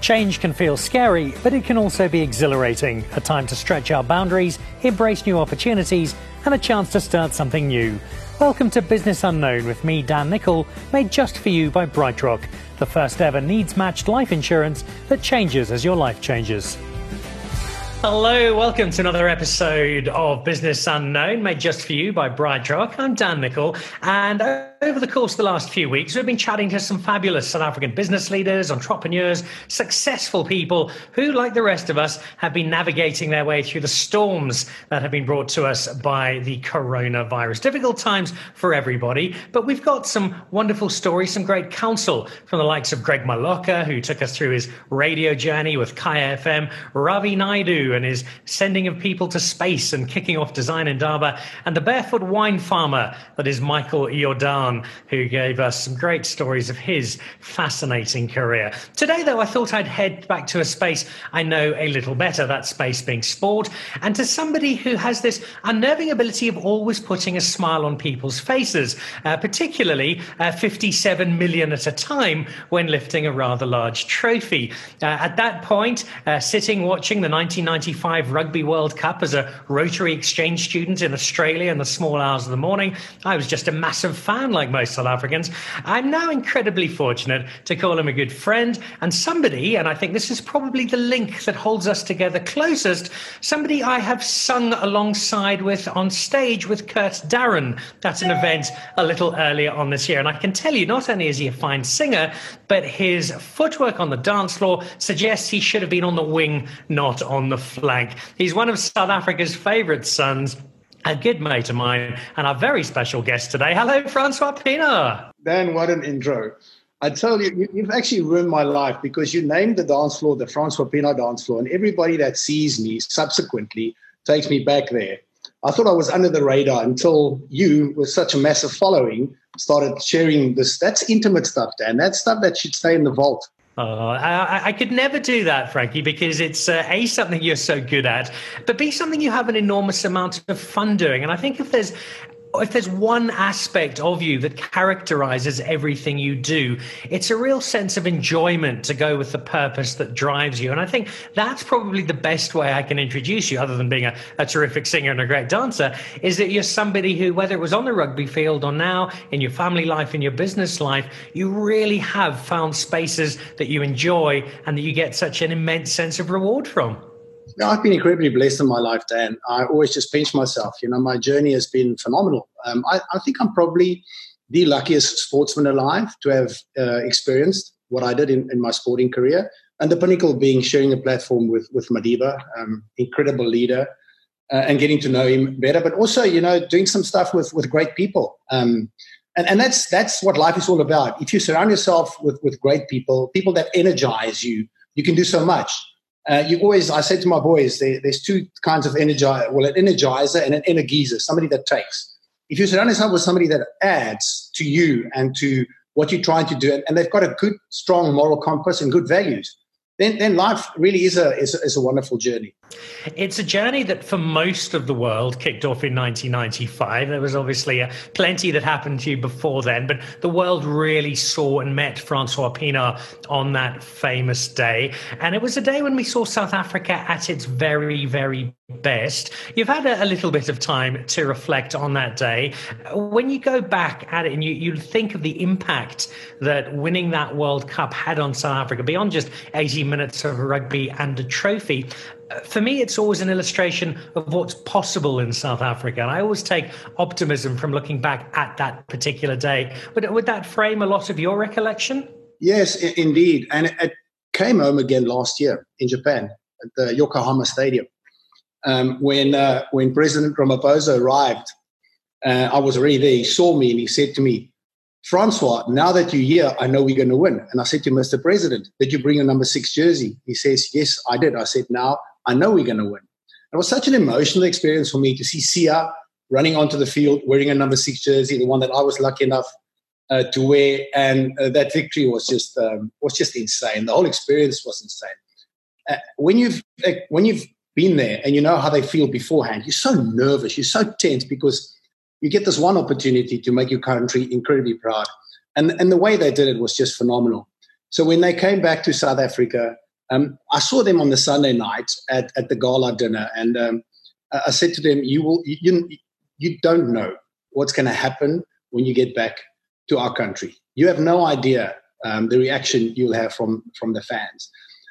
Change can feel scary, but it can also be exhilarating. A time to stretch our boundaries, embrace new opportunities, and a chance to start something new. Welcome to Business Unknown with me, Dan Nicholl, made just for you by BrightRock, the first ever needs matched life insurance that changes as your life changes. Hello, welcome to another episode of Business Unknown, made just for you by BrightRock. I'm Dan Nicholl, and over the course of the last few weeks, we've been chatting to some fabulous South African business leaders, entrepreneurs, successful people who, like the rest of us, have been navigating their way through the storms that have been brought to us by the coronavirus. Difficult times for everybody, but we've got some wonderful stories, some great counsel from the likes of Greg Maloka, who took us through his radio journey with Kaya FM, Ravi Naidoo and his sending of people to space and kicking off Design Indaba, and the barefoot wine farmer that is Michael Jordan who gave us some great stories of his fascinating career. Today, though, I thought I'd head back to a space I know a little better, that space being sport, and to somebody who has this unnerving ability of always putting a smile on people's faces, uh, particularly uh, 57 million at a time when lifting a rather large trophy. Uh, at that point, uh, sitting watching the 1995 Rugby World Cup as a Rotary Exchange student in Australia in the small hours of the morning, I was just a massive fan like most South Africans. I'm now incredibly fortunate to call him a good friend and somebody, and I think this is probably the link that holds us together closest, somebody I have sung alongside with on stage with Kurt Darren at an event a little earlier on this year. And I can tell you, not only is he a fine singer, but his footwork on the dance floor suggests he should have been on the wing, not on the flank. He's one of South Africa's favourite sons a good mate of mine, and our very special guest today. Hello, Francois Pienaar. Dan, what an intro. I tell you, you've actually ruined my life because you named the dance floor the Francois Pienaar dance floor, and everybody that sees me subsequently takes me back there. I thought I was under the radar until you, with such a massive following, started sharing this. That's intimate stuff, Dan. That's stuff that should stay in the vault. Oh, I, I, could never do that, Frankie, because it's uh, a something you're so good at, but b something you have an enormous amount of fun doing. And I think if there's if there's one aspect of you that characterizes everything you do, it's a real sense of enjoyment to go with the purpose that drives you. And I think that's probably the best way I can introduce you, other than being a, a terrific singer and a great dancer, is that you're somebody who, whether it was on the rugby field or now in your family life, in your business life, you really have found spaces that you enjoy and that you get such an immense sense of reward from. No, I've been incredibly blessed in my life, Dan. I always just pinch myself. You know, my journey has been phenomenal. Um, I, I, think I'm probably the luckiest sportsman alive to have uh, experienced what I did in, in, my sporting career. And the pinnacle being sharing a platform with, with Madiba, um, incredible leader, uh, and getting to know him better, but also, you know, doing some stuff with, with great people. Um, and, and that's, that's what life is all about. If you surround yourself with, with great people, people that energize you, you can do so much. Uh, you always, I say to my boys, there, there's two kinds of energizer. Well, an energizer and an energizer, somebody that takes. If you surround yourself with somebody that adds to you and to what you're trying to do, and, and they've got a good, strong moral compass and good values, then, then life really is a, is a, is a wonderful journey. It's a journey that, for most of the world, kicked off in 1995. There was obviously a, plenty that happened to you before then, but the world really saw and met Francois Pienaar on that famous day. And it was a day when we saw South Africa at its very, very best. You've had a, a little bit of time to reflect on that day. When you go back at it and you, you think of the impact that winning that World Cup had on South Africa, beyond just 80 minutes of rugby and a trophy, for me, it's always an illustration of what's possible in South Africa. And I always take optimism from looking back at that particular day. Would, would that frame a lot of your recollection? Yes, indeed. And it came home again last year in Japan at the Yokohama Stadium. Um, when, uh, when President Ramaphosa arrived, uh, I was already there. He saw me and he said to me, Francois, now that you're here, I know we're going to win. And I said to him, Mr. President, did you bring a number six jersey? He says, yes, I did. I said, now I know we're going to win. It was such an emotional experience for me to see Siya running onto the field wearing a number six jersey, the one that I was lucky enough uh, to wear, and uh, that victory was just um, was just insane. The whole experience was insane. Uh, when you've uh, when you've been there and you know how they feel beforehand, you're so nervous, you're so tense because you get this one opportunity to make your country incredibly proud, and and the way they did it was just phenomenal. So when they came back to South Africa, Um, I saw them on the Sunday night at, at the gala dinner, and um, I said to them, "You will, you, you don't know what's going to happen when you get back to our country. You have no idea um, the reaction you'll have from from the fans."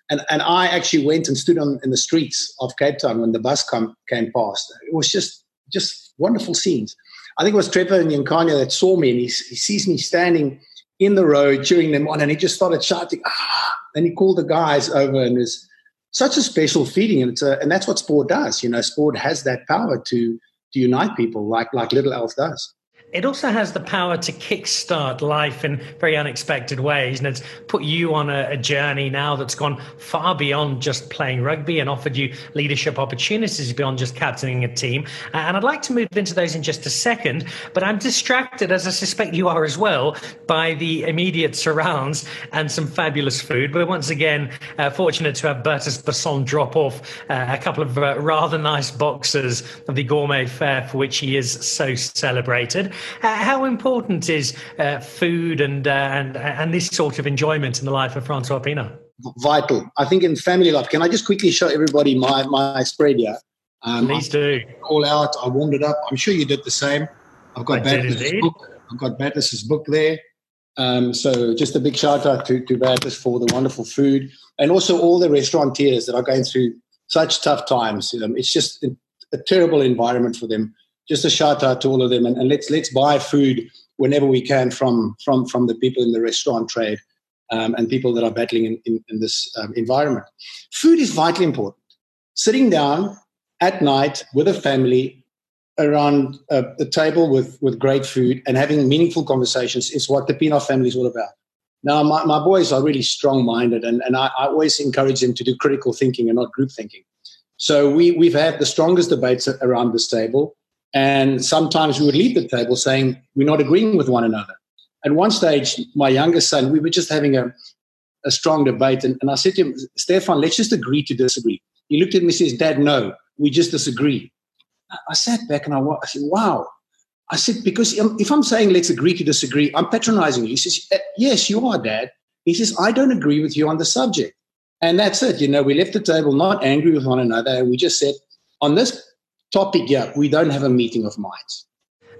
And and I actually went and stood on in the streets of Cape Town when the bus come, came past. It was just just wonderful scenes. I think it was Trevor Nyakane that saw me, and he, he sees me standing in the road cheering them on, and he just started shouting, ah! And he called the guys over, and it was such a special feeling, and it's a, and that's what sport does. You know, sport has that power to to unite people, like like Little Elf does it also has the power to kickstart life in very unexpected ways. And it's put you on a, a, journey now that's gone far beyond just playing rugby and offered you leadership opportunities beyond just captaining a team. And I'd like to move into those in just a second, but I'm distracted, as I suspect you are as well, by the immediate surrounds and some fabulous food. We're once again uh, fortunate to have Bertus Basson drop off uh, a couple of uh, rather nice boxes of the gourmet fare for which he is so celebrated. Uh, how important is uh, food and, uh, and, and this sort of enjoyment in the life of Francois Pienaar? Vital. I think in family life, can I just quickly show everybody my, my spread here? Um, Please do. All out. I warmed it up. I'm sure you did the same. I've got Bertus's book. I've got Bertus's book there. Um, so just a big shout out to, to Bertus for the wonderful food and also all the restaurateurs that are going through such tough times. Um, it's just a terrible environment for them just a shout out to all of them, and, and let's let's buy food whenever we can from from from the people in the restaurant trade um, and people that are battling in, in, in this um, environment. Food is vitally important. Sitting down at night with a family around uh, the table with, with great food and having meaningful conversations is what the Pienaar family is all about. Now, my, my boys are really strong minded, and, and I, I, always encourage them to do critical thinking and not group thinking. So, we, we've had the strongest debates around this table. And sometimes we would leave the table saying, we're not agreeing with one another. At one stage, my youngest son, we were just having a, a strong debate. And, and I said to him, Stefan, let's just agree to disagree. He looked at me and says, Dad, no, we just disagree. I sat back and I, I said, wow. I said, because if I'm saying let's agree to disagree, I'm patronizing you. He says, eh, yes, you are, Dad. He says, I don't agree with you on the subject. And that's it. You know, we left the table not angry with one another. We just said, on this topic yet. We don't have a meeting of minds.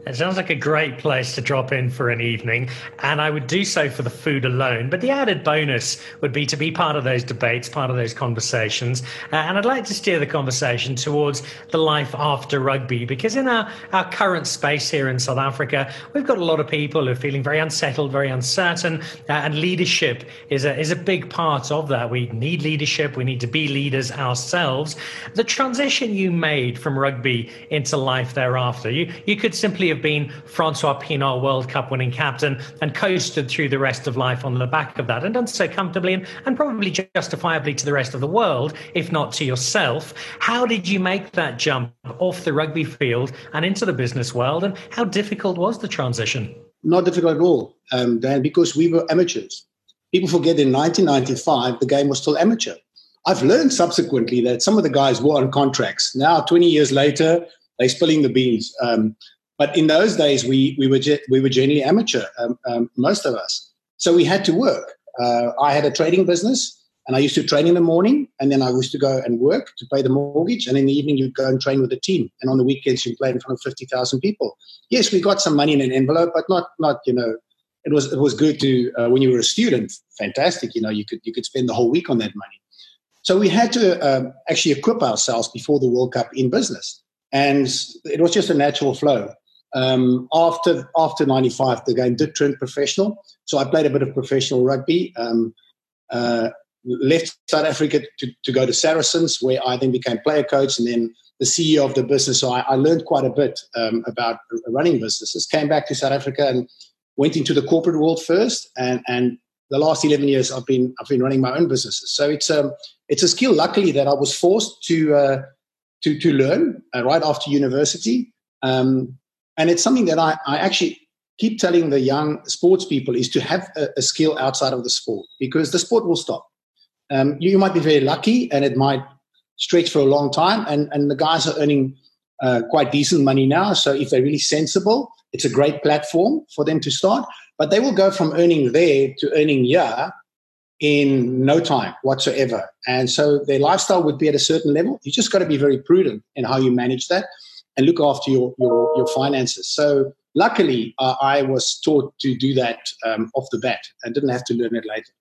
It sounds like a great place to drop in for an evening, and I would do so for the food alone. But the added bonus would be to be part of those debates, part of those conversations. Uh, and I'd like to steer the conversation towards the life after rugby, because in our, our current space here in South Africa, we've got a lot of people who are feeling very unsettled, very uncertain, uh, and leadership is a, is a big part of that. We need leadership, we need to be leaders ourselves. The transition you made from rugby into life thereafter, you, you could simply have been Francois Pienaar World Cup winning captain and coasted through the rest of life on the back of that and done so comfortably and, and probably justifiably to the rest of the world, if not to yourself. How did you make that jump off the rugby field and into the business world? And how difficult was the transition? Not difficult at all, um, Dan, because we were amateurs. People forget in 1995, the game was still amateur. I've learned subsequently that some of the guys were on contracts. Now, 20 years later, they're spilling the beans. Um, but in those days, we we were ge- we were generally amateur, um, um, most of us. So we had to work. Uh, I had a trading business, and I used to train in the morning, and then I used to go and work to pay the mortgage, and in the evening you'd go and train with the team, and on the weekends you'd play in front of fifty thousand people. Yes, we got some money in an envelope, but not not you know. It was it was good to uh, when you were a student. Fantastic, you know. You could you could spend the whole week on that money. So we had to um, actually equip ourselves before the World Cup in business, and it was just a natural flow. Um, after after '95, the game did turn professional. So I played a bit of professional rugby. Um, uh, left South Africa to, to go to Saracens, where I then became player coach and then the CEO of the business. So I, I learned quite a bit um, about running businesses. Came back to South Africa and went into the corporate world first, and and the last 11 years I've been I've been running my own businesses. So it's a um, it's a skill, luckily, that I was forced to uh, to to learn uh, right after university. Um, and it's something that I, I actually keep telling the young sports people is to have a, a skill outside of the sport because the sport will stop. Um, you, you, might be very lucky and it might stretch for a long time. And, and the guys are earning uh, quite decent money now. So if they're really sensible, it's a great platform for them to start. But they will go from earning there to earning here in no time whatsoever. And so their lifestyle would be at a certain level. You just got to be very prudent in how you manage that and look after your, your, your finances. So luckily, uh, I was taught to do that um, off the bat and didn't have to learn it later.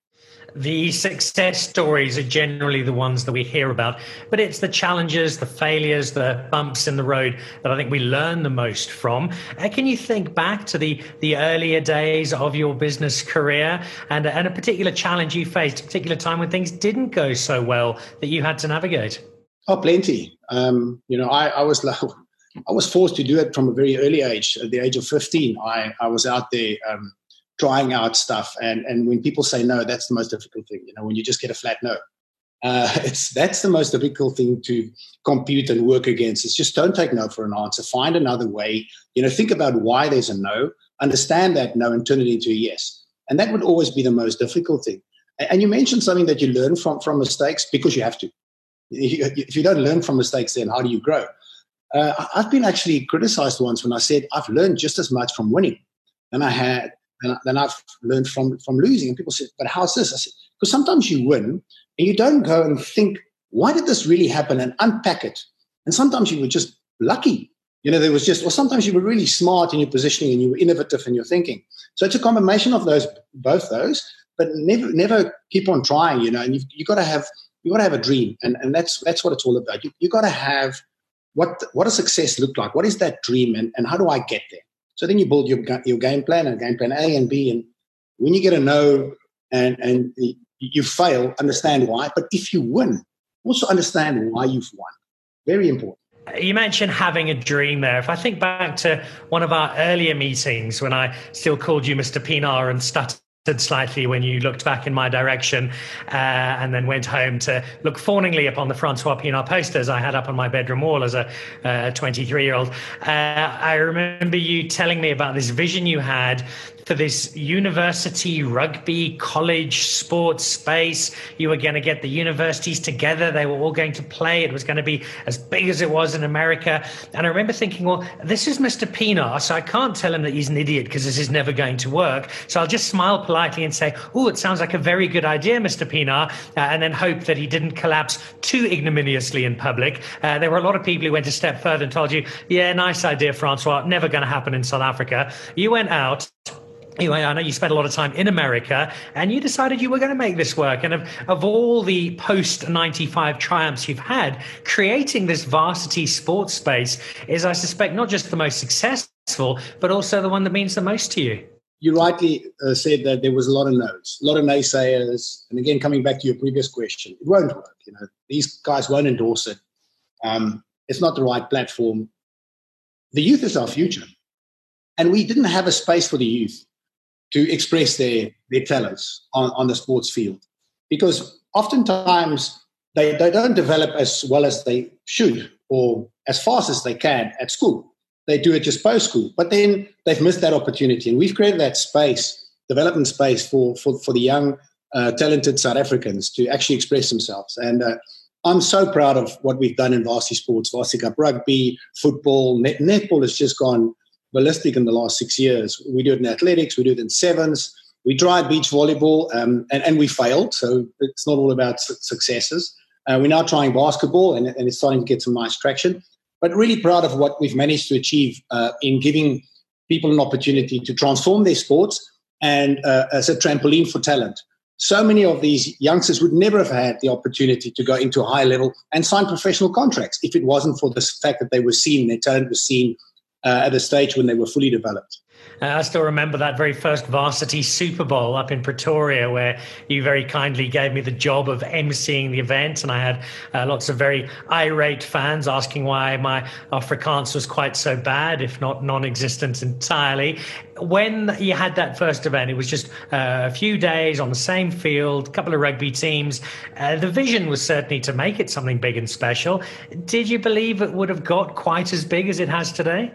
The success stories are generally the ones that we hear about, but it's the challenges, the failures, the bumps in the road that I think we learn the most from. Uh, can you think back to the, the earlier days of your business career and, and a particular challenge you faced, a particular time when things didn't go so well that you had to navigate? Oh, plenty. Um, you know, I, I was I was forced to do it from a very early age. At the age of 15, I, I was out there um, trying out stuff. And, and when people say no, that's the most difficult thing. You know, when you just get a flat no, uh, it's that's the most difficult thing to compute and work against. It's just don't take no for an answer. Find another way. You know, think about why there's a no. Understand that no and turn it into a yes. And that would always be the most difficult thing. And you mentioned something that you learn from from mistakes because you have to. If you don't learn from mistakes, then how do you grow? Uh, I've been actually criticized once when I said I've learned just as much from winning than I had than, I've learned from from losing. And people said, "But how's this?" I said, "Because sometimes you win and you don't go and think, why did this really happen, and unpack it. And sometimes you were just lucky. You know, there was just, or sometimes you were really smart in your positioning and you were innovative in your thinking. So it's a combination of those, both those, but never, never keep on trying. You know, and you've, you got to have, you got to have a dream, and and that's that's what it's all about. You you got to have what what does success look like? What is that dream, and, and how do I get there? So then you build your your game plan and game plan A and B, and when you get a no and and you fail, understand why. But if you win, also understand why you've won. Very important. You mentioned having a dream there. If I think back to one of our earlier meetings when I still called you Mr. Pienaar and stuttered slightly when you looked back in my direction uh, and then went home to look fawningly upon the Francois Pienaar posters I had up on my bedroom wall as a 23 uh, year old. Uh, I remember you telling me about this vision you had for this university rugby college sports space. You were going to get the universities together. They were all going to play. It was going to be as big as it was in America. And I remember thinking, well, this is Mr. Pienaar, so I can't tell him that he's an idiot because this is never going to work. So I'll just smile politely and say, oh, it sounds like a very good idea, Mr. Pienaar, uh, and then hope that he didn't collapse too ignominiously in public. Uh, there were a lot of people who went a step further and told you, yeah, nice idea, Francois, never going to happen in South Africa. You went out Anyway, I know you spent a lot of time in America and you decided you were going to make this work. And of, of all the post 95 triumphs you've had, creating this varsity sports space is, I suspect, not just the most successful, but also the one that means the most to you. You rightly uh, said that there was a lot of no's, a lot of naysayers. And again, coming back to your previous question, it won't work. You know, these guys won't endorse it. Um, it's not the right platform. The youth is our future. And we didn't have a space for the youth to express their, their talents on, on the sports field. Because oftentimes they, they don't develop as well as they should or as fast as they can at school. They do it just post school, but then they've missed that opportunity. And we've created that space, development space for, for, for the young, uh, talented South Africans to actually express themselves. And uh, I'm so proud of what we've done in varsity sports, varsity cup rugby, football, net, netball has just gone ballistic in the last six years. We do it in athletics, we do it in sevens. We tried beach volleyball um, and, and we failed, so it's not all about su- successes. Uh, we're now trying basketball and, and, it's starting to get some nice traction. But really proud of what we've managed to achieve uh, in giving people an opportunity to transform their sports and uh, as a trampoline for talent. So many of these youngsters would never have had the opportunity to go into a high level and sign professional contracts if it wasn't for the fact that they were seen, their talent was seen, uh, at a stage when they were fully developed. Uh, I still remember that very first varsity Super Bowl up in Pretoria, where you very kindly gave me the job of emceeing the event, and I had uh, lots of very irate fans asking why my Afrikaans was quite so bad, if not non-existent entirely. When you had that first event, it was just uh, a few days on the same field, a couple of rugby teams. Uh, the vision was certainly to make it something big and special. Did you believe it would have got quite as big as it has today?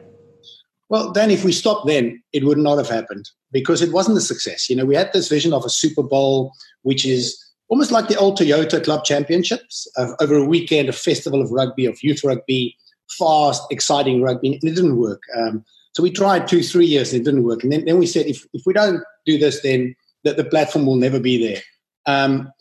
Well, then if we stopped then, it would not have happened because it wasn't a success. You know, we had this vision of a Super Bowl, which is almost like the old Toyota Club Championships uh, over a weekend, a festival of rugby, of youth rugby, fast, exciting rugby. And it didn't work. Um, so we tried two, three years and it didn't work. And then, then we said, if, if we don't do this, then the, the platform will never be there. Um,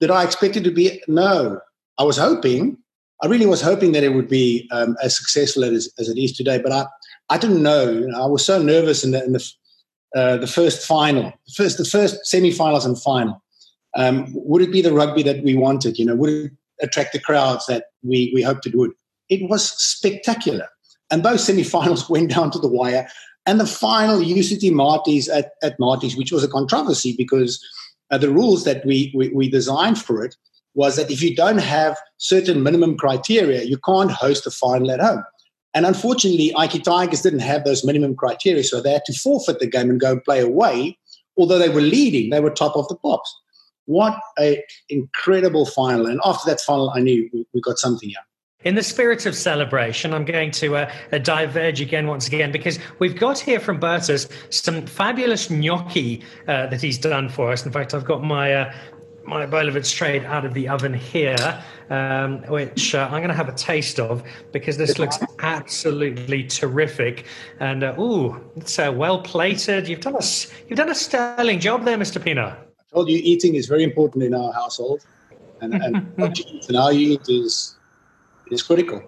did I expect it to be? No. I was hoping. I really was hoping that it would be um, as successful as, as it is today. But I, I didn't know. I was so nervous in the in the, uh, the first final, first the first semi-finals and final. Um, would it be the rugby that we wanted? You know, would it attract the crowds that we we hoped it would? It was spectacular, and those semi-finals went down to the wire. And the final UCT Maties at, at Maties, which was a controversy because uh, the rules that we, we, we designed for it was that if you don't have certain minimum criteria, you can't host a final at home. And unfortunately, Ikey Tigers didn't have those minimum criteria, so they had to forfeit the game and go and play away. Although they were leading, they were top of the pops. What an incredible final! And after that final, I knew we, we got something here. In the spirit of celebration, I'm going to uh, uh, diverge again once again because we've got here from Bertus some fabulous gnocchi uh, that he's done for us. In fact, I've got my uh, my it straight out of the oven here, um, which uh, I'm going to have a taste of because this looks absolutely terrific. And uh, ooh, it's uh, well plated. You've done a you've done a sterling job there, Mr. Pienaar. I told you eating is very important in our household, and, and what you eat and how you eat is is critical.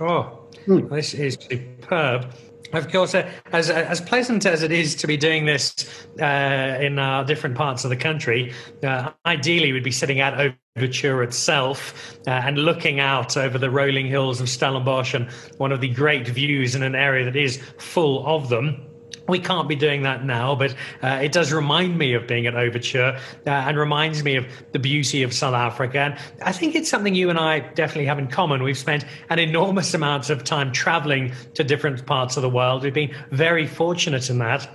Oh, hmm. this is superb. Of course, uh, as as pleasant as it is to be doing this uh, in uh, different parts of the country, uh, ideally we'd be sitting at Overture itself uh, and looking out over the rolling hills of Stellenbosch and one of the great views in an area that is full of them we can't be doing that now, but uh, it does remind me of being at Overture uh, and reminds me of the beauty of South Africa. And I think it's something you and I definitely have in common. We've spent an enormous amount of time traveling to different parts of the world. We've been very fortunate in that.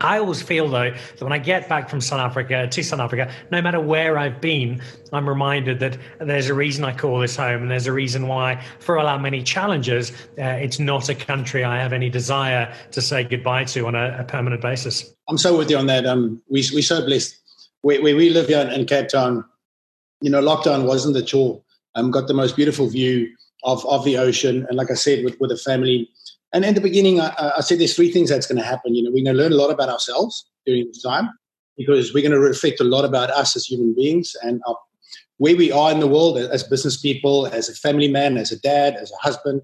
I always feel though that when I get back from South Africa to South Africa, no matter where I've been, I'm reminded that there's a reason I call this home, and there's a reason why, for all our many challenges, uh, it's not a country I have any desire to say goodbye to on a, a permanent basis. I'm so with you on that. Um, we we're so blessed. Where, we live here in Cape Town, you know, lockdown wasn't a chore. Um, got the most beautiful view of of the ocean, and like I said, with with a family and in the beginning, I, I said there's three things that's going to happen. You know, we're going to learn a lot about ourselves during this time because we're going to reflect a lot about us as human beings and our, where we are in the world as business people, as a family man, as a dad, as a husband.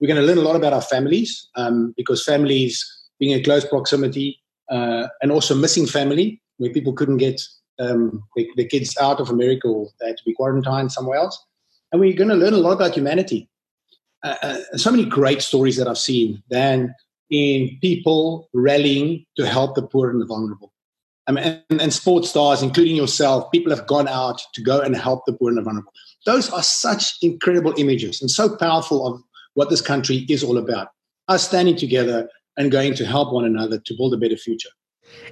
We're going to learn a lot about our families um, because families being in close proximity uh, and also missing family where people couldn't get um, the, the kids out of America or they had to be quarantined somewhere else. And we're going to learn a lot about humanity uh, uh, so many great stories that I've seen than in people rallying to help the poor and the vulnerable. I mean, and, and sports stars, including yourself, people have gone out to go and help the poor and the vulnerable. Those are such incredible images and so powerful of what this country is all about. Us standing together and going to help one another to build a better future.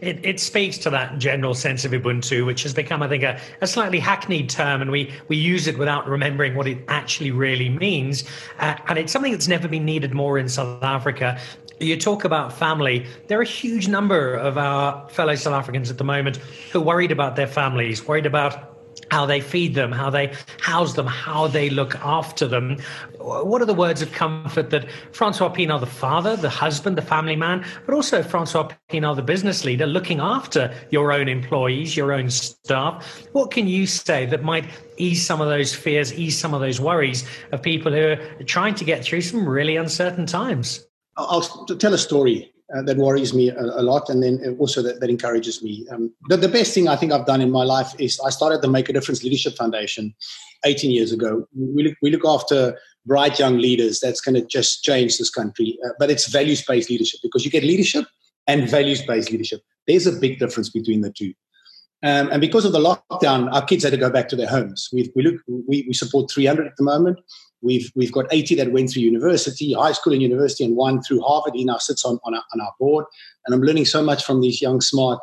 It, it, speaks to that general sense of Ubuntu, which has become, I think, a, a, slightly hackneyed term, and we, we use it without remembering what it actually really means. Uh, and it's something that's never been needed more in South Africa. You talk about family. There are a huge number of our fellow South Africans at the moment who are worried about their families, worried about how they feed them, how they house them, how they look after them. What are the words of comfort that Francois Pienaar, the father, the husband, the family man, but also Francois Pienaar, the business leader, looking after your own employees, your own staff? What can you say that might ease some of those fears, ease some of those worries of people who are trying to get through some really uncertain times? I'll tell a story uh, that worries me a, a, lot, and then also that, that encourages me. Um, the, the best thing I think I've done in my life is I started the Make a Difference Leadership Foundation 18 years ago. We look, we look after bright young leaders that's going to just change this country, uh, but it's values based leadership because you get leadership and values based leadership. There's a big difference between the two. Um, and because of the lockdown, our kids had to go back to their homes. we we, look, we, we support 300 at the moment. We've, we've got 80 that went through university, high school and university, and one through Harvard. He now sits on, on, our, on our board. And I'm learning so much from these young, smart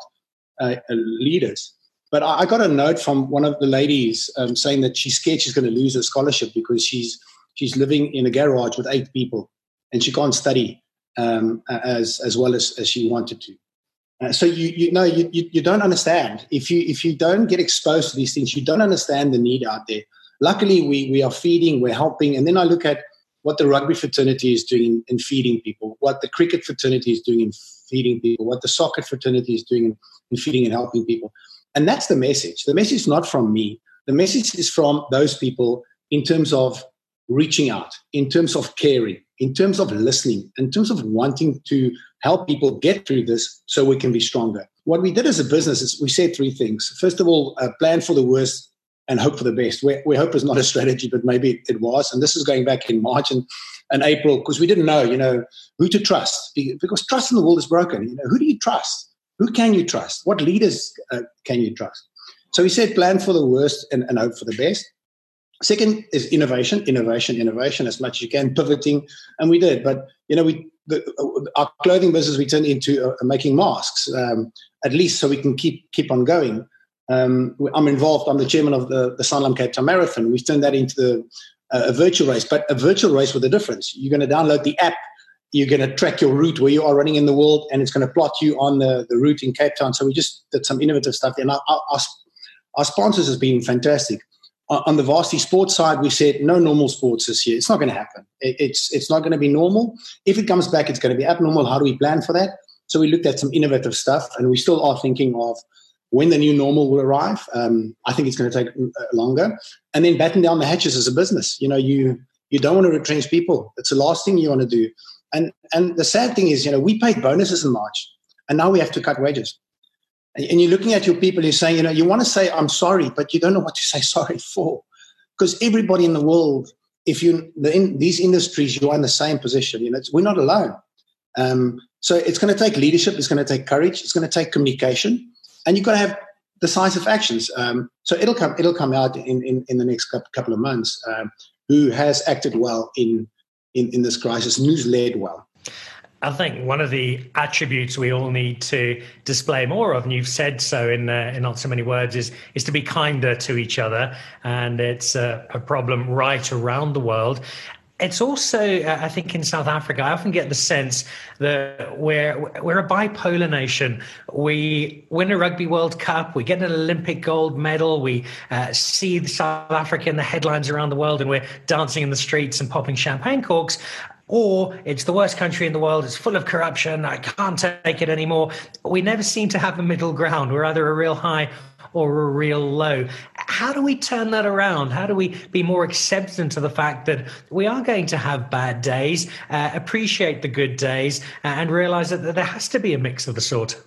uh, uh, leaders. But I, I, got a note from one of the ladies um, saying that she's scared she's going to lose her scholarship because she's, she's living in a garage with eight people and she can't study um, as, as well as, as she wanted to. Uh, so you you know you, you, you don't understand if you if you don't get exposed to these things you don't understand the need out there luckily we, we are feeding, we're helping. And then I look at what the rugby fraternity is doing in, in feeding people, what the cricket fraternity is doing in feeding people, what the soccer fraternity is doing in, in feeding and helping people. And that's the message. The message is not from me. The message is from those people in terms of reaching out, in terms of caring, in terms of listening, in terms of wanting to help people get through this so we can be stronger. What we did as a business is we said three things. First of all, uh, plan for the worst and hope for the best. We, we hope is not a strategy, but maybe it was. And this is going back in March and, and April because we didn't know, you know, who to trust because trust in the world is broken. You know, who do you trust? Who can you trust? What leaders uh, can you trust? So we said plan for the worst and, and hope for the best. Second is innovation, innovation, innovation as much as you can, pivoting, and we did. But you know, we the, our clothing business we turned into uh, making masks, um, at least so we can keep keep on going. Um, I'm involved. I'm the chairman of the the Sanlam Cape Town Marathon. We've turned that into the, uh, a virtual race, but a virtual race with a difference. You're going to download the app. You're going to track your route where you are running in the world, and it's going to plot you on the, the route in Cape Town. So we just did some innovative stuff, and our, our, our sponsors has been fantastic on the varsity sports side, we said no normal sports this year. It's not going to happen. It's it's not going to be normal. If it comes back, it's going to be abnormal. How do we plan for that? So we looked at some innovative stuff, and we still are thinking of when the new normal will arrive. Um, I think it's going to take uh, longer, and then batten down the hatches as a business. You know, you you don't want to retrench people. It's the last thing you want to do. And and the sad thing is, you know, we paid bonuses in March, and now we have to cut wages and you're looking at your people, you're saying, you know, you want to say, I'm sorry, but you don't know what to say sorry for. Because everybody in the world, if you in these industries, you're in the same position. You know, we're not alone. Um, so it's going to take leadership, it's going to take courage, it's going to take communication, and you've got to have decisive actions. Um, so it'll come, it'll come out in, in, in the next couple of months. Um, who has acted well in, in, in this crisis, and who's led well. I think one of the attributes we all need to display more of, and you've said so in uh, in not so many words, is is to be kinder to each other, and it's a, a problem right around the world. It's also, uh, I think, in South Africa, I often get the sense that we're we're a bipolar nation. We win a Rugby World Cup, we get an Olympic gold medal, we uh, see South Africa in the headlines around the world, and we're dancing in the streets and popping champagne corks or it's the worst country in the world, it's full of corruption, I can't take it anymore. We never seem to have a middle ground. We're either a real high or a real low. How do we turn that around? How do we be more accepting to the fact that we are going to have bad days, uh, appreciate the good days, uh, and realize that, that there has to be a mix of the sort?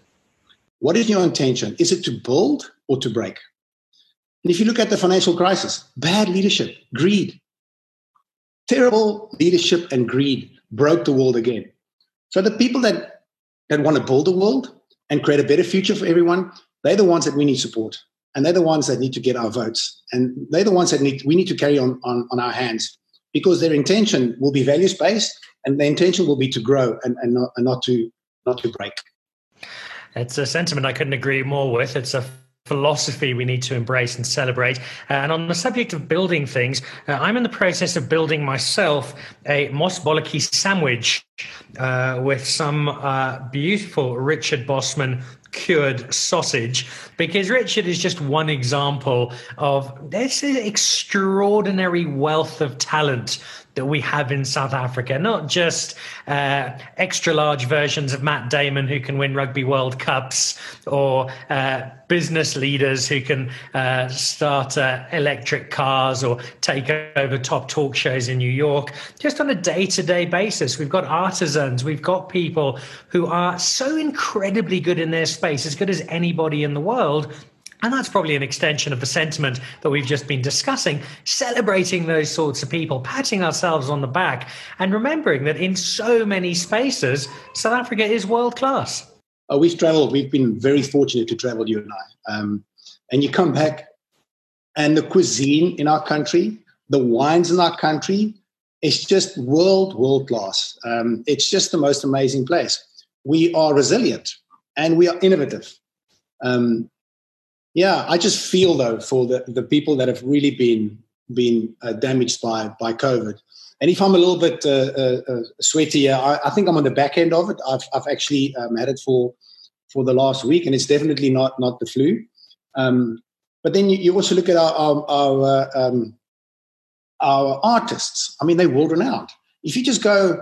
What is your intention? Is it to build or to break? And if you look at the financial crisis, bad leadership, greed, terrible leadership and greed broke the world again. So the people that, that want to build the world and create a better future for everyone, they're the ones that we need support. And they're the ones that need to get our votes. And they're the ones that need, we need to carry on, on, on our hands because their intention will be values based and their intention will be to grow and, and, not, and not, to, not to break. It's a sentiment I couldn't agree more with. It's a philosophy we need to embrace and celebrate. Uh, and on the subject of building things, uh, I'm in the process of building myself a Mos Bolletjie sandwich uh, with some uh, beautiful Richard Bosman cured sausage because Richard is just one example of this extraordinary wealth of talent that we have in South Africa, not just uh, extra large versions of Matt Damon who can win Rugby World Cups or uh, business leaders who can uh, start uh, electric cars or take over top talk shows in New York. Just on a day to day basis, we've got artisans, we've got people who are so incredibly good in their space, as good as anybody in the world and that's probably an extension of the sentiment that we've just been discussing, celebrating those sorts of people, patting ourselves on the back, and remembering that in so many spaces, South Africa is world class. Oh, we've traveled, we've been very fortunate to travel, you and I. Um, and you come back, and the cuisine in our country, the wines in our country, it's just world, world class. Um, it's just the most amazing place. We are resilient and we are innovative. Um, yeah, I just feel though for the, the people that have really been been uh, damaged by by COVID. And if I'm a little bit uh, uh, uh sweaty, I, I, think I'm on the back end of it. I've I've actually um, had it for for the last week, and it's definitely not not the flu. Um, but then you, you, also look at our our our, uh, um, our artists. I mean, they're world renowned. If you just go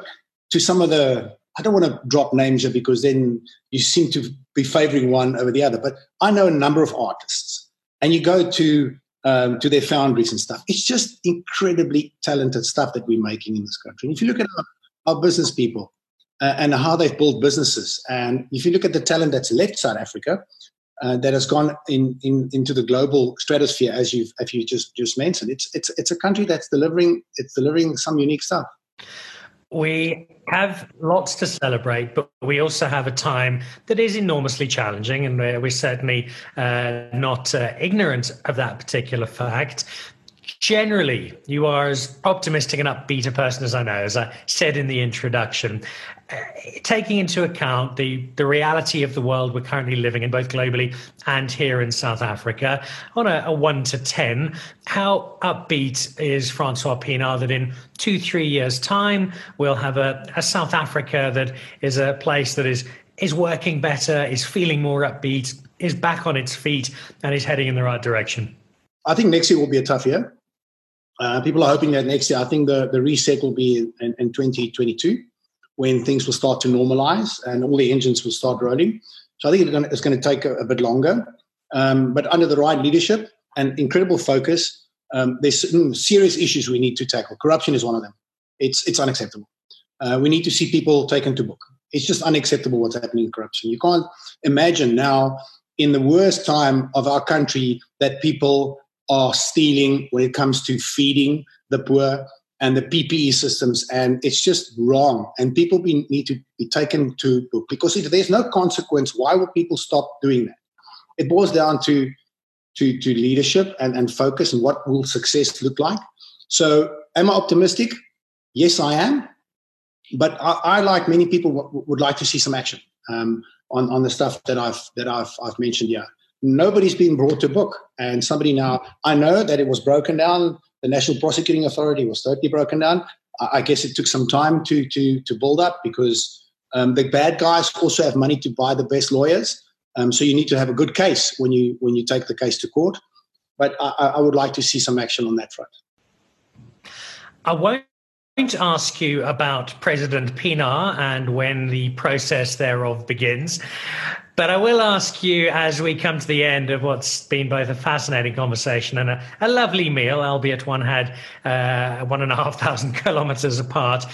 to some of the I don't want to drop names here because then you seem to be favoring one over the other. But I know a number of artists, and you go to um, to their foundries and stuff. It's just incredibly talented stuff that we're making in this country. And if you look at our, our business people uh, and how they've built businesses, and if you look at the talent that's left South Africa, uh, that has gone in, in, into the global stratosphere, as you've, as you just just mentioned, it's it's it's a country that's delivering it's delivering some unique stuff. We have lots to celebrate, but we also have a time that is enormously challenging, and we're, we're certainly uh, not uh, ignorant of that particular fact. Generally, you are as optimistic and upbeat a person as I know, as I said in the introduction. Uh, taking into account the, the reality of the world we're currently living in, both globally and here in South Africa, on a, a 1 to 10, how upbeat is Francois Pienaar that in two, three years' time, we'll have a, a South Africa that is a place that is, is working better, is feeling more upbeat, is back on its feet, and is heading in the right direction? I think next year will be a tough year. Uh, people are hoping that next year, I think the, the reset will be in, in 2022 when things will start to normalize and all the engines will start rolling. So I think it's going to take a, a bit longer. Um, but under the right leadership and incredible focus, um, there's certain serious issues we need to tackle. Corruption is one of them. It's, it's unacceptable. Uh, we need to see people taken to book. It's just unacceptable what's happening in corruption. You can't imagine now, in the worst time of our country, that people are stealing when it comes to feeding the poor and the PPE systems, and it's just wrong. And people be, need to be taken to book because if there's no consequence, why would people stop doing that? It boils down to to, to leadership and, and focus and what will success look like. So, am I optimistic? Yes, I am. But I, I like many people, w- would like to see some action um, on, on the stuff that I've that I've, I've mentioned here nobody's been brought to book. And somebody now, I know that it was broken down. The National Prosecuting Authority was totally broken down. I guess it took some time to to to build up because um, the bad guys also have money to buy the best lawyers. Um, so you need to have a good case when you when you take the case to court. But I, I would like to see some action on that front. I won't to ask you about President Pienaar and when the process thereof begins. But I will ask you as we come to the end of what's been both a fascinating conversation and a, a lovely meal, albeit one had uh, one and a half thousand kilometers apart,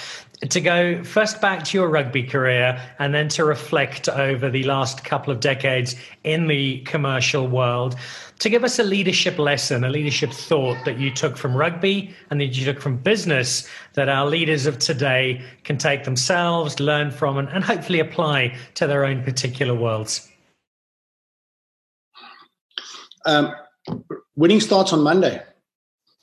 to go first back to your rugby career and then to reflect over the last couple of decades in the commercial world to give us a leadership lesson, a leadership thought that you took from rugby and that you took from business that our leaders of today can take themselves, learn from, and, and hopefully apply to their own particular worlds? Um, winning starts on Monday.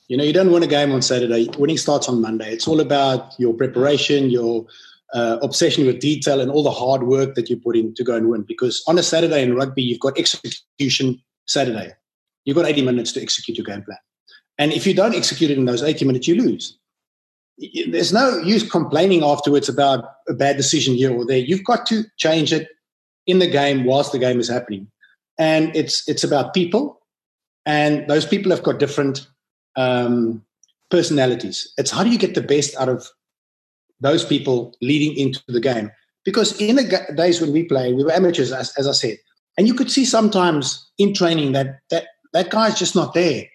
You know, you don't win a game on Saturday. Winning starts on Monday. It's all about your preparation, your uh, obsession with detail, and all the hard work that you put in to go and win. Because on a Saturday in rugby, you've got execution Saturday. You've got 80 minutes to execute your game plan. And if you don't execute it in those 80 minutes, you lose. There's no use complaining afterwards about a bad decision here or there. You've got to change it in the game whilst the game is happening. And it's it's about people, and those people have got different um, personalities. It's how do you get the best out of those people leading into the game? Because in the days when we play, we were amateurs, as, as I said, and you could see sometimes in training that that that guy's just not there.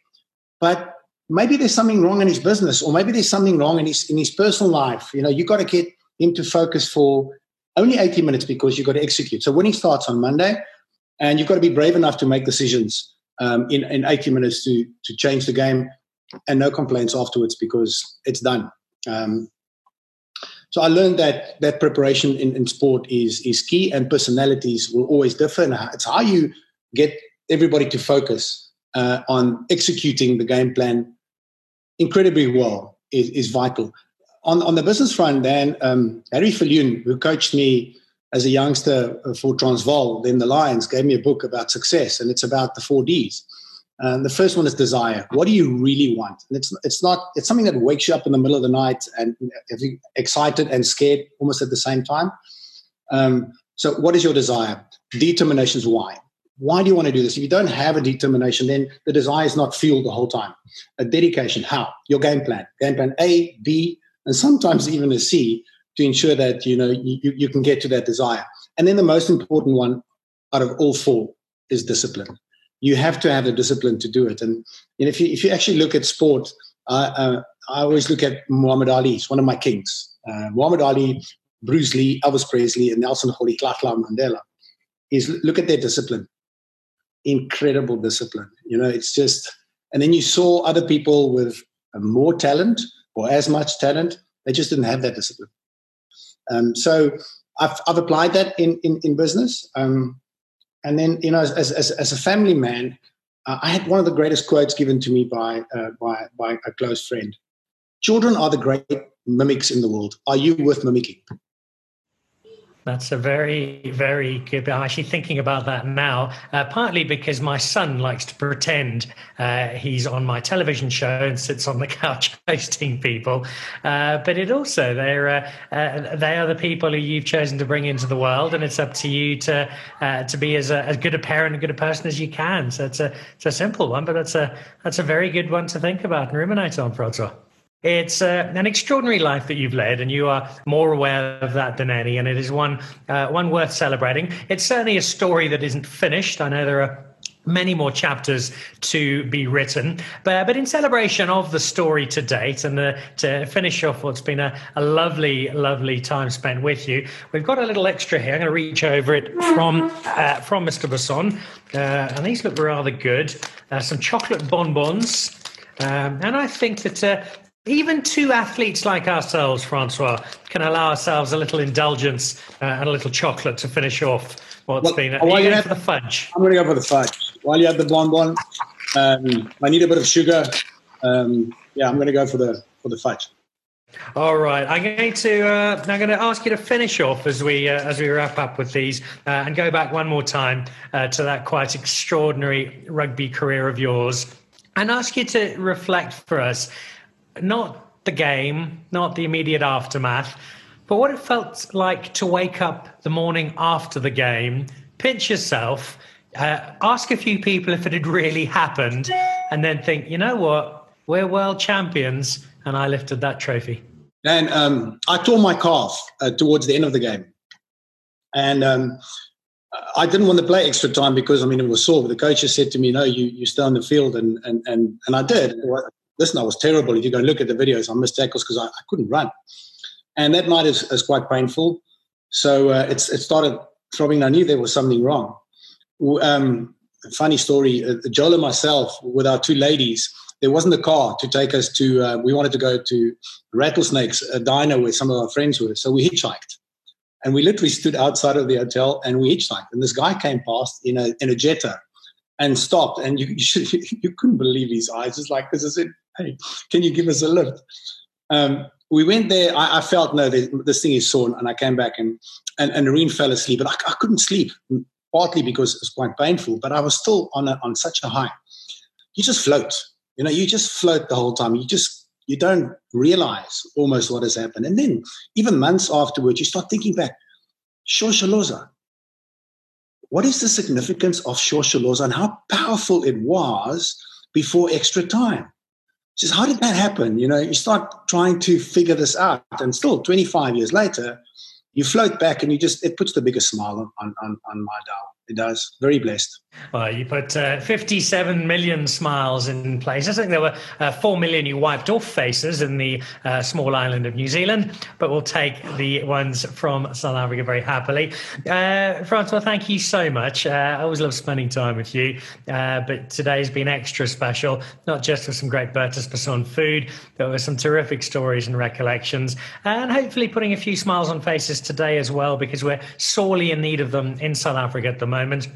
But maybe there's something wrong in his business, or maybe there's something wrong in his in his personal life. You know, you got to get him to focus for only 80 minutes because you've got to execute. So winning starts on Monday, and you've got to be brave enough to make decisions um, in, in 80 minutes to to change the game, and no complaints afterwards because it's done. Um, so I learned that that preparation in, in sport is is key, and personalities will always differ. And it's how you get everybody to focus uh, on executing the game plan incredibly well is, is vital. On, on the business front, then, um, Harry Viljoen, who coached me as a youngster for Transvaal, then the Lions, gave me a book about success, and it's about the four Ds. And the first one is desire. What do you really want? And it's it's not it's something that wakes you up in the middle of the night and excited and scared almost at the same time. Um, so, what is your desire? Determination is why. Why do you want to do this? If you don't have a determination, then the desire is not fueled the whole time. A dedication, how? Your game plan. Game plan A, B, and sometimes even a C to ensure that you know you, you can get to that desire. And then the most important one out of all four is discipline. You have to have the discipline to do it. And, and if you if you actually look at sport, uh, uh, I always look at Muhammad Ali. He's one of my kings. Uh, Muhammad Ali, Bruce Lee, Elvis Presley, and Nelson Rolihlahla Mandela. Is look at their discipline. Incredible discipline. You know, it's just. And then you saw other people with more talent or as much talent. They just didn't have that discipline. Um, so I've, I've applied that in, in, in business. Um, and then, you know, as, as, as a family man, uh, I had one of the greatest quotes given to me by, uh, by, by a close friend. Children are the great mimics in the world. Are you worth mimicking? That's a very, very good. I'm actually thinking about that now, uh, partly because my son likes to pretend uh, he's on my television show and sits on the couch hosting people. Uh, but it also they're uh, uh, they are the people who you've chosen to bring into the world, and it's up to you to uh, to be as a, as good a parent and good a person as you can. So it's a it's a simple one, but that's a that's a very good one to think about and ruminate on, Francois. It's uh, an extraordinary life that you've led, and you are more aware of that than any. And it is one uh, one worth celebrating. It's certainly a story that isn't finished. I know there are many more chapters to be written. But, but in celebration of the story to date and the, to finish off what's been a, a lovely, lovely time spent with you, we've got a little extra here. I'm going to reach over it from, uh, from Mr. Basson. Uh, and these look rather good. Uh, some chocolate bonbons. Um, and I think that uh, even two athletes like ourselves, Francois, can allow ourselves a little indulgence uh, and a little chocolate to finish off what's well, been. Are you going for the fudge? I'm going to go for the fudge. While you have the bonbon, um, I need a bit of sugar. Um, yeah, I'm going to go for the for the fudge. All right, I'm going to uh, I'm going to ask you to finish off as we uh, as we wrap up with these uh, and go back one more time uh, to that quite extraordinary rugby career of yours and ask you to reflect for us not the game, not the immediate aftermath, but what it felt like to wake up the morning after the game, pinch yourself, uh, ask a few people if it had really happened, and then think, you know what, we're world champions, and I lifted that trophy. And um, I tore my calf uh, towards the end of the game, and um, I didn't want to play extra time because I mean it was sore. But the coach just said to me, "No, you you stay on the field," and and and and I did listen, I was terrible. If you go look at the videos, I missed tackles because I, I, couldn't run. And that night is, is quite painful. So uh, it started throbbing. I knew there was something wrong. Um, funny story, uh, Joel and myself, with our two ladies, there wasn't a car to take us to, uh, we wanted to go to Rattlesnakes, a diner where some of our friends were. So we hitchhiked. And we literally stood outside of the hotel and we hitchhiked. And this guy came past in a, in a Jetta and stopped. And you, you, you couldn't believe his eyes. It's like, this is it hey, can you give us a lift? Um, we went there. I, I felt no, this thing is sore, and I came back and and, and fell asleep, but I, I, couldn't sleep, partly because it was quite painful, but I was still on a, on such a high. You just float, you know. You just float the whole time. You just you don't realize almost what has happened, and then even months afterwards, you start thinking back. Shosholoza. What is the significance of Shosholoza and how powerful it was before extra time? Just how did that happen? You know, you start trying to figure this out, and still 25 years later, you float back and you just it puts the biggest smile on on, on my dial. It does. Very blessed. Well, you put uh, 57 million smiles in place. I think there were uh, 4 million you wiped off faces in the uh, small island of New Zealand, but we'll take the ones from South Africa very happily. Uh, Francois, thank you so much. Uh, I always love spending time with you, uh, but today's been extra special, not just with some great Bertus Basson food, but with some terrific stories and recollections, and hopefully putting a few smiles on faces today as well, because we're sorely in need of them in South Africa at the moment moment.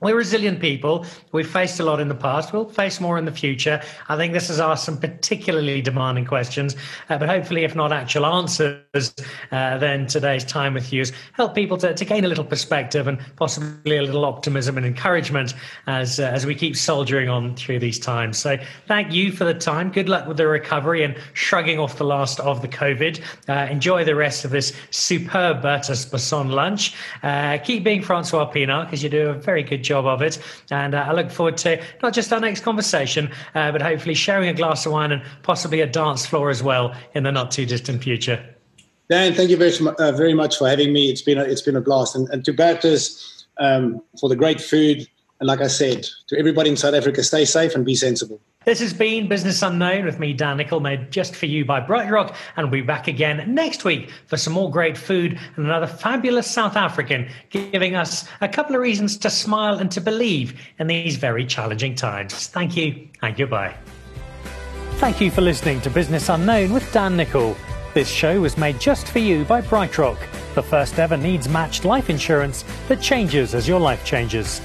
We're resilient people. We've faced a lot in the past. We'll face more in the future. I think this has asked some particularly demanding questions, uh, but hopefully, if not actual answers, uh, then today's time with you has helped people to, to, gain a little perspective and possibly a little optimism and encouragement as uh, as we keep soldiering on through these times. So, thank you for the time. Good luck with the recovery and shrugging off the last of the COVID. Uh, enjoy the rest of this superb Bertus Basson lunch. Uh, keep being Francois Pienaar because you do a very good job job of it. And uh, I look forward to not just our next conversation, uh, but hopefully sharing a glass of wine and possibly a dance floor as well in the not too distant future. Dan, thank you very, uh, very much for having me. It's been a, it's been a blast. And, and to Bertus, um, for the great food. And like I said, to everybody in South Africa, stay safe and be sensible. This has been Business Unknown with me, Dan Nicholl, made just for you by BrightRock. And we'll be back again next week for some more great food and another fabulous South African giving us a couple of reasons to smile and to believe in these very challenging times. Thank you and goodbye. Thank you for listening to Business Unknown with Dan Nicholl. This show was made just for you by BrightRock, the first ever needs matched life insurance that changes as your life changes.